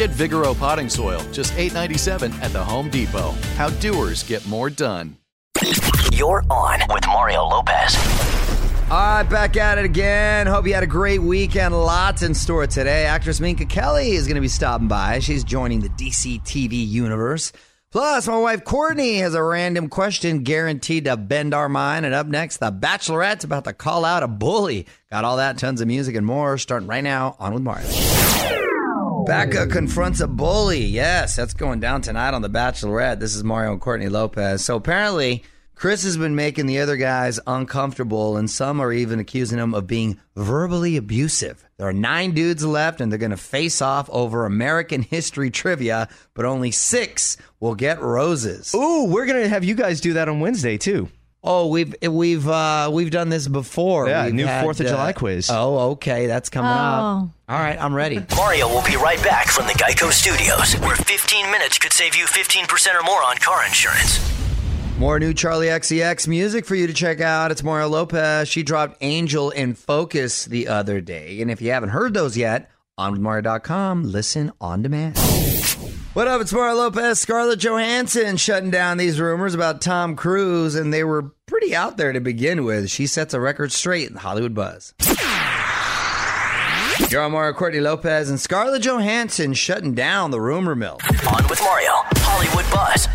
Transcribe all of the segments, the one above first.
Get Vigoro potting soil, just $8.97 at the Home Depot. How doers get more done. You're on with Mario Lopez. All right, back at it again. Hope you had a great weekend. Lots in store today. Actress Minka Kelly is going to be stopping by. She's joining the DC TV universe. Plus, my wife Courtney has a random question guaranteed to bend our mind. And up next, The Bachelorette's about to call out a bully. Got all that, tons of music, and more starting right now on with Mario. Becca confronts a bully. Yes, that's going down tonight on The Bachelorette. This is Mario and Courtney Lopez. So apparently, Chris has been making the other guys uncomfortable, and some are even accusing him of being verbally abusive. There are nine dudes left, and they're going to face off over American history trivia, but only six will get roses. Ooh, we're gonna have you guys do that on Wednesday too. Oh, we've we've uh, we've done this before. Yeah, We've new had, 4th of uh, July quiz. Oh, okay, that's coming up. Oh. All right, I'm ready. Mario will be right back from the Geico Studios, where 15 minutes could save you 15% or more on car insurance. More new Charli XCX music for you to check out. It's Mario Lopez. She dropped Angel in Focus the other day. And if you haven't heard those yet, onwithmario.com, listen on demand. What up? It's Mario Lopez. Scarlett Johansson shutting down these rumors about Tom Cruise, and they were pretty out there to begin with. She sets a record straight in the Hollywood buzz. You're on Mario Courtney Lopez and Scarlett Johansson shutting down the rumor mill. On with Mario, Hollywood Buzz.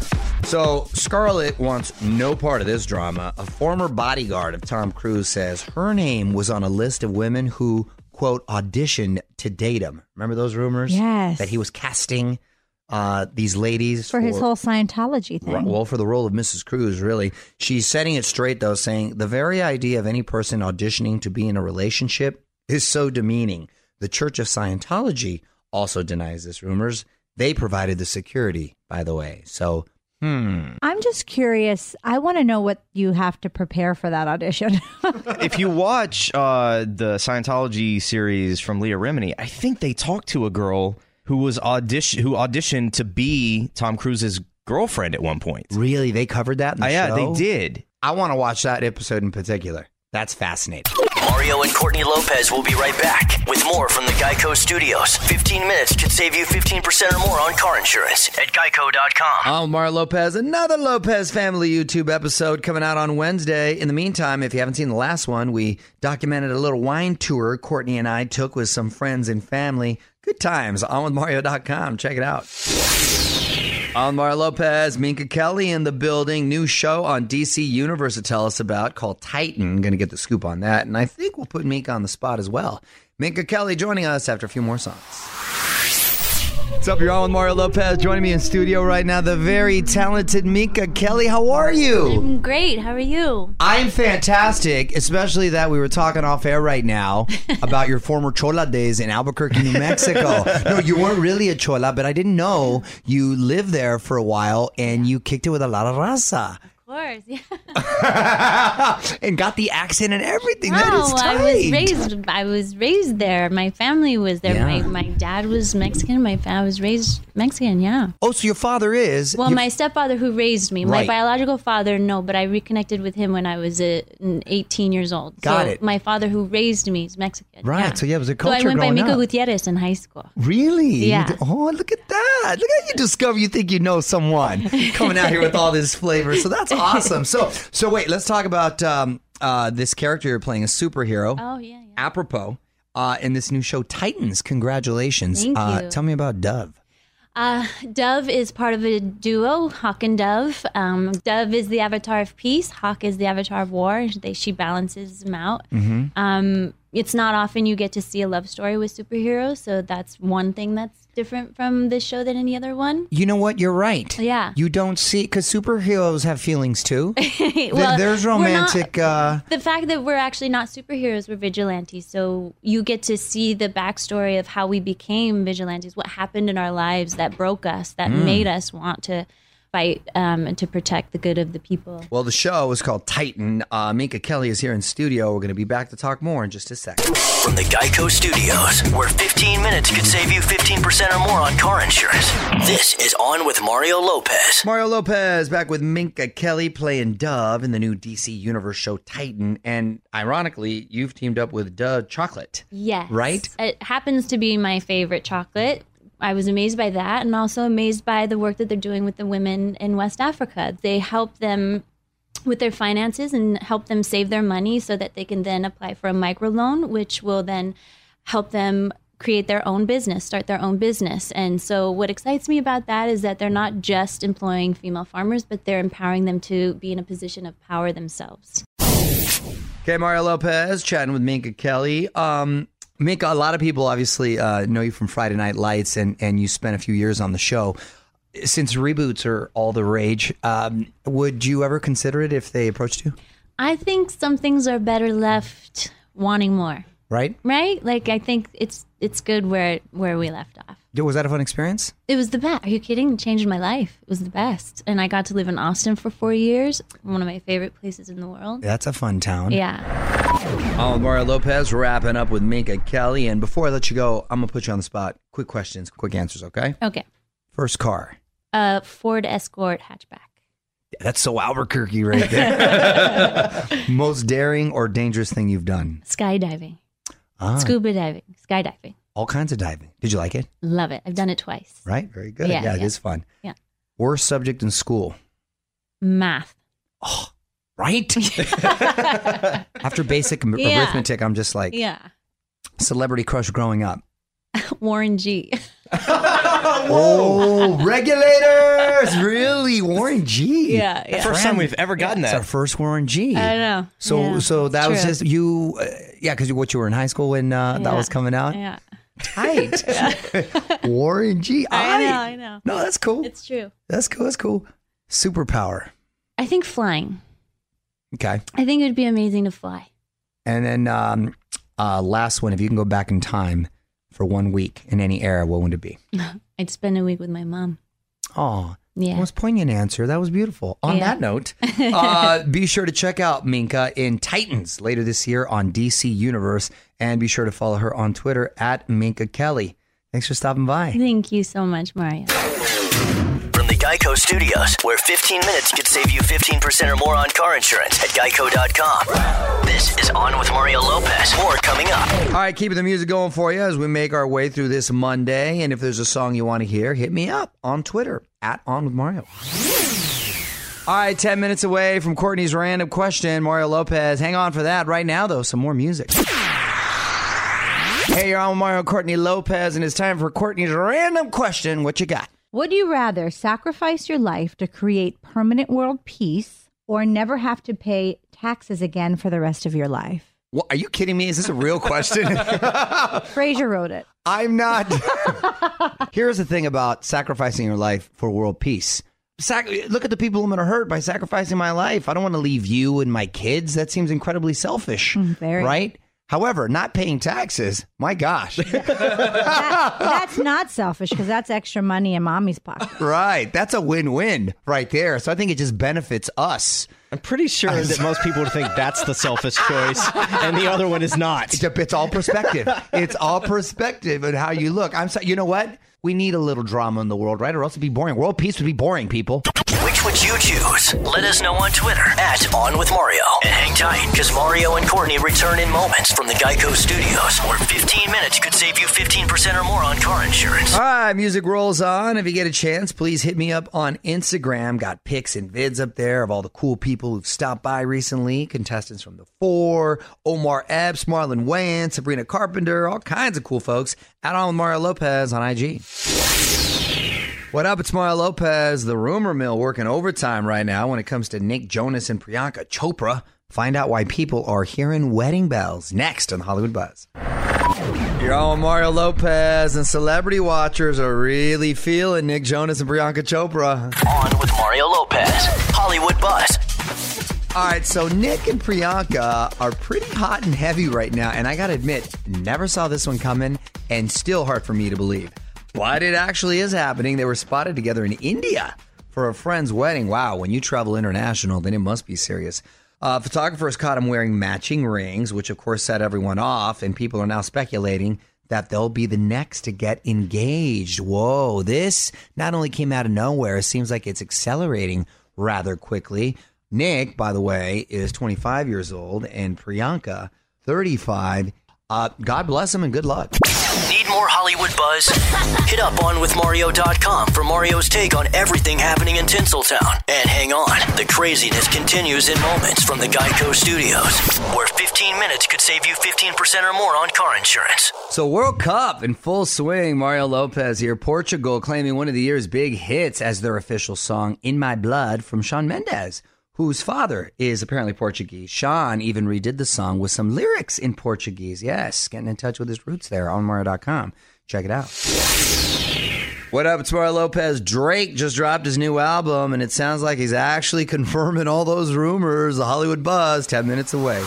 So, Scarlett wants no part of this drama. A former bodyguard of Tom Cruise says her name was on a list of women who, quote, auditioned to date him. Remember those rumors? Yes. That he was casting uh, these ladies for his whole Scientology thing. Well, for the role of Mrs. Cruise, really. She's setting it straight, though, saying the very idea of any person auditioning to be in a relationship is so demeaning. The Church of Scientology also denies this rumors. They provided the security, by the way. So, hmm. I'm just curious. I want to know what you have to prepare for that audition. if you watch uh, the Scientology series from Leah Remini, I think they talked to a girl who was audition who auditioned to be Tom Cruise's girlfriend at one point. Really? They covered that in the yeah, show? they did. I want to watch that episode in particular. That's fascinating. Mario and Courtney Lopez will be right back with more from the Geico Studios. 15 minutes could save you 15% or more on car insurance at geico.com. I'm Mario Lopez. Another Lopez Family YouTube episode coming out on Wednesday. In the meantime, if you haven't seen the last one, we documented a little wine tour Courtney and I took with some friends and family. Good times. OnWithMario.com. Check it out. On Mario Lopez, Minka Kelly in the building. New show on DC Universe to tell us about called Titan. Going to get the scoop on that. And I think we'll put Minka on the spot as well. Minka Kelly joining us after a few more songs. What's up? You're on with Mario Lopez. Joining me in studio right now, the very talented Minka Kelly. How are you? I'm great. How are you? I'm fantastic, especially that we were talking off air right now about your former Chola days in Albuquerque, New Mexico. no, you weren't really a Chola, but I didn't know you lived there for a while and you kicked it with a lot of raza. Of course. Yeah. and got the accent and everything. that is No, tight. I was raised. I was raised there. My family was there. Yeah. My my dad was Mexican. My fa- I was raised Mexican. Yeah. Oh, so your father is? Well, your- my stepfather who raised me, my biological father, no, but I reconnected with him when I was uh, 18 years old. Got so it. My father who raised me is Mexican. Right, so yeah, it was a culture. So I went by up. Gutierrez in high school. Really? Yeah. Oh, look at that. Look how you discover you think you know someone coming out here with all this flavor. So that's awesome. So so wait, let's talk about um, uh, this character you're playing, a superhero. Oh yeah. yeah. Apropos, uh, in this new show, Titans. Congratulations. Thank uh, you. Tell me about Dove. Uh, Dove is part of a duo, Hawk and Dove. Um, Dove is the avatar of peace. Hawk is the avatar of war. They, she balances them out. Mm-hmm. Um, it's not often you get to see a love story with superheroes, so that's one thing that's different from this show than any other one. You know what? You're right. Yeah. You don't see because superheroes have feelings too. Well, There's we're not- romantic. uh, the fact that we're actually not superheroes, we're vigilantes. So you get to see the backstory of how we became vigilantes, what happened in our lives that broke us, that Mm. made us want to fight um, and to protect the good of the people. well, the show is called Titan. Uh, Minka Kelly is here in studio. We're going to be back to talk more in just a second. From the Geico Studios, where 15 minutes could save you 15% or more on car insurance. This is On with Mario Lopez. Mario Lopez back with Minka Kelly playing Dove in the new DC Universe show Titan. And ironically, you've teamed up with Dove Chocolate. Yes. Right? It happens to be my favorite chocolate. I was amazed by that and also amazed by the work that they're doing with the women in West Africa. They help them with their finances and help them save their money so that they can then apply for a microloan, which will then help them create their own business, start their own business. And so, what excites me about that is that they're not just employing female farmers, but they're empowering them to be in a position of power themselves. Okay, Mario Lopez chatting with Minka Kelly. Um, Minka, a lot of people obviously uh, know you from Friday Night Lights, and, and you spent a few years on the show. Since reboots are all the rage, um, would you ever consider it if they approached you? I think some things are better left wanting more. Right? right? Like I think it's it's good where where we left off. Was that a fun experience? It was the best. Are you kidding? It changed my life. It was the best, and I got to live in Austin for four years. One of my favorite places in the world. That's a fun town. Yeah. Oh, Mario Lopez wrapping up with Minka Kelly. And before I let you go, I'm going to put you on the spot. Quick questions, quick answers, okay? Okay. First car. Uh, Ford Escort hatchback. That's so Albuquerque right there. Most daring or dangerous thing you've done? Skydiving. Ah, Scuba diving. Skydiving. all kinds of diving. Did you like it? Love it. I've done it twice. Right? Very good. Yeah, Yeah, it yeah. is fun. Yeah. Worst subject in school? Math. Right? After basic Yeah. arithmetic, I'm just like, Yeah. celebrity crush growing up. Warren G. Oh, regulators! Really? Warren G. Yeah, yeah. First time we've ever gotten It's that. our first Warren G. I know. So, Yeah, so that was true. just you, uh, yeah, because what you were in high school when uh, that was coming out. Yeah. Tight. Warren G. I know. I know. No, that's cool. It's true. That's cool. That's cool. Superpower. I think flying. Okay. I think it would be amazing to fly. And then um, uh, last one, if you can go back in time for one week in any era, what would it be? I'd spend a week with my mom. Oh, Yeah. most poignant answer. That was beautiful. On Yeah. that note, uh, be sure to check out Minka in Titans later this year on DC Universe, and be sure to follow her on Twitter at Minka Kelly. Thanks for stopping by. Thank you so much, Mario. From the Geico Studios, where 15 minutes could save you 15% or more on car insurance at geico.com. This is On with Mario Lopez. More coming up. All right, keeping the music going for you as we make our way through this Monday. And if there's a song you want to hear, hit me up on Twitter at On with Mario. All right, 10 minutes away from Courtney's random question. Mario Lopez. Hang on for that. Right now, though, some more music. Hey, you're on with Mario Courtney Lopez, and it's time for Courtney's random question. What you got? Would you rather sacrifice your life to create permanent world peace or never have to pay taxes again for the rest of your life? What, are you kidding me? Is this a real question? Fraser wrote it. I'm not. Here's the thing about sacrificing your life for world peace. Sac- look at the people I'm going to hurt by sacrificing my life. I don't want to leave you and my kids. That seems incredibly selfish. Mm, very. Right? However, not paying taxes, my gosh. That- that's not selfish because that's extra money in mommy's pocket. right. That's a win win right there. So I think it just benefits us. I'm pretty sure that most people would think that's the selfish choice, and the other one is not. It's, a, it's all perspective. it's all perspective and how you look. I'm sorry. You know what? We need a little drama in the world, right? Or else it'd be boring. World peace would be boring, people. Which would you choose? Let us know on Twitter at On With Mario. And hang tight, because Mario and Courtney return in moments from the Geico Studios, where 15 minutes could save you 15% or more on car insurance. All right, music rolls on. If you get a chance, please hit me up on Instagram. Got pics and vids up there of all the cool people who've stopped by recently. Contestants from The Four, Omar Epps, Marlon Wayans, Sabrina Carpenter, all kinds of cool folks. At on with Mario Lopez on IG. What up? It's Mario Lopez, the rumor mill working overtime right now when it comes to Nick Jonas and Priyanka Chopra. Find out why people are hearing wedding bells next on the Hollywood Buzz. You're on Mario Lopez, and celebrity watchers are really feeling Nick Jonas and Priyanka Chopra. On with Mario Lopez, Hollywood Buzz. All right, so Nick and Priyanka are pretty hot and heavy right now, and I gotta admit, never saw this one coming, and still hard for me to believe. But it actually is happening. They were spotted together in India for a friend's wedding. Wow, when you travel international, then it must be serious. Uh, photographers caught him wearing matching rings, which of course set everyone off, and people are now speculating that they'll be the next to get engaged. Whoa, this not only came out of nowhere, it seems like it's accelerating rather quickly. Nick, by the way, is 25 years old, and Priyanka, 35. Uh, God bless him and good luck. More Hollywood buzz? Hit up onwithmario.com for Mario's take on everything happening in Tinseltown. And hang on, the craziness continues in moments from the Geico Studios, where 15 minutes could save you 15% or more on car insurance. So, World Cup in full swing. Mario Lopez here. Portugal claiming one of the year's big hits as their official song, In My Blood, from Shawn Mendes, whose father is apparently Portuguese. Shawn even redid the song with some lyrics in Portuguese. Yes, getting in touch with his roots there on Mario.com. Check it out. What up? It's Mario Lopez. Drake just dropped his new album, and it sounds like he's actually confirming all those rumors. The Hollywood Buzz, 10 minutes away.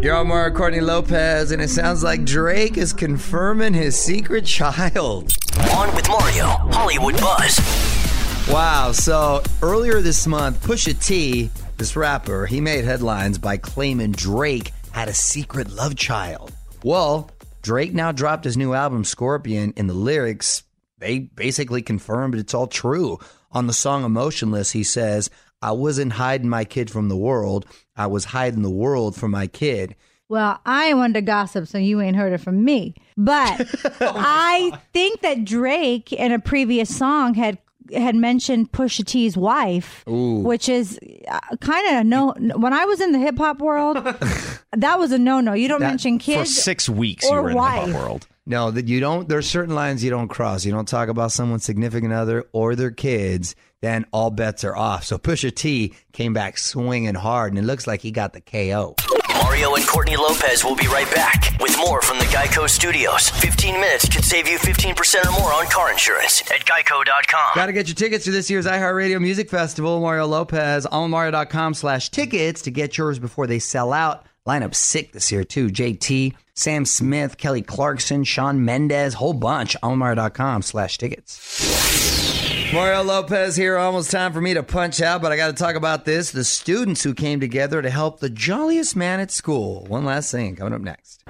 You're on Mario Courtney Lopez, and it sounds like Drake is confirming his secret child. On with Mario, Hollywood Buzz. Wow. So earlier this month, Pusha T, this rapper, he made headlines by claiming Drake had a secret love child. Well, Drake now dropped his new album, Scorpion, and the lyrics, they basically confirmed it's all true. On the song Emotionless, he says, I wasn't hiding my kid from the world. I was hiding the world from my kid. Well, I one to gossip, so you ain't heard it from me. But oh I think that Drake in a previous song had had mentioned Pusha T's wife, which is uh, kind of no. When I was in the hip hop world, that was a no no. You don't mention kids For six weeks, or you were in the wife. hip hop world. No, that you don't. There's certain lines you don't cross. You don't talk about someone's significant other or their kids. Then all bets are off. So Pusha T came back swinging hard, and it looks like he got the KO. Mario and Courtney Lopez will be right back with more from the Geico Studios. 15 minutes could save you 15% or more on car insurance at geico.com. Got to get your tickets to this year's iHeartRadio Music Festival. Mario Lopez on Mario.com slash tickets to get yours before they sell out. Lineup sick this year too. JT, Sam Smith, Kelly Clarkson, Shawn Mendes, whole bunch. On Mario.com slash tickets. Mario Lopez here. Almost time for me to punch out, but I got to talk about this. The students who came together to help the jolliest man at school. One last thing coming up next.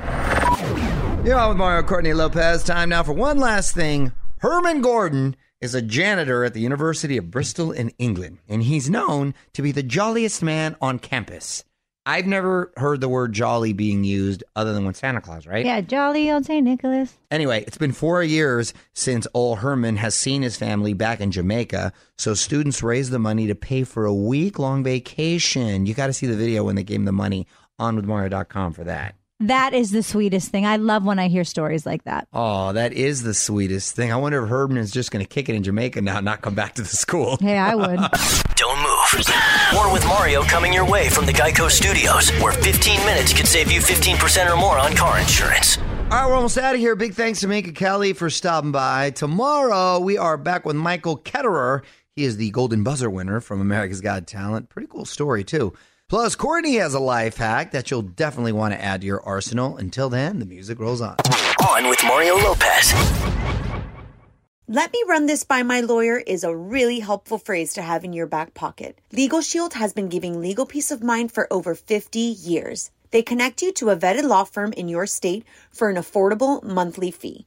You're on with Mario Courtney Lopez. Time now for one last thing. Herman Gordon is a janitor at the University of Bristol in England, and he's known to be the jolliest man on campus. I've never heard the word jolly being used other than when Santa Claus, right? Yeah, jolly old St. Nicholas. Anyway, it's been four years since Ol Herman has seen his family back in Jamaica, so students raised the money to pay for a week long vacation. You got to see the video when they gave him the money on withmario.com for that. That is the sweetest thing. I love when I hear stories like that. Oh, that is the sweetest thing. I wonder if Herman is just going to kick it in Jamaica now and not come back to the school. Hey, I would. Don't move. More with Mario coming your way from the Geico Studios, where 15 minutes could save you 15% or more on car insurance. All right, we're almost out of here. Big thanks to Minka Kelly for stopping by. Tomorrow, we are back with Michael Ketterer. He is the Golden Buzzer winner from America's Got Talent. Pretty cool story, too. Plus, Courtney has a life hack that you'll definitely want to add to your arsenal. Until then, the music rolls on. On with Mario Lopez. Let me run this by my lawyer is a really helpful phrase to have in your back pocket. Legal Shield has been giving legal peace of mind for over 50 years. They connect you to a vetted law firm in your state for an affordable monthly fee.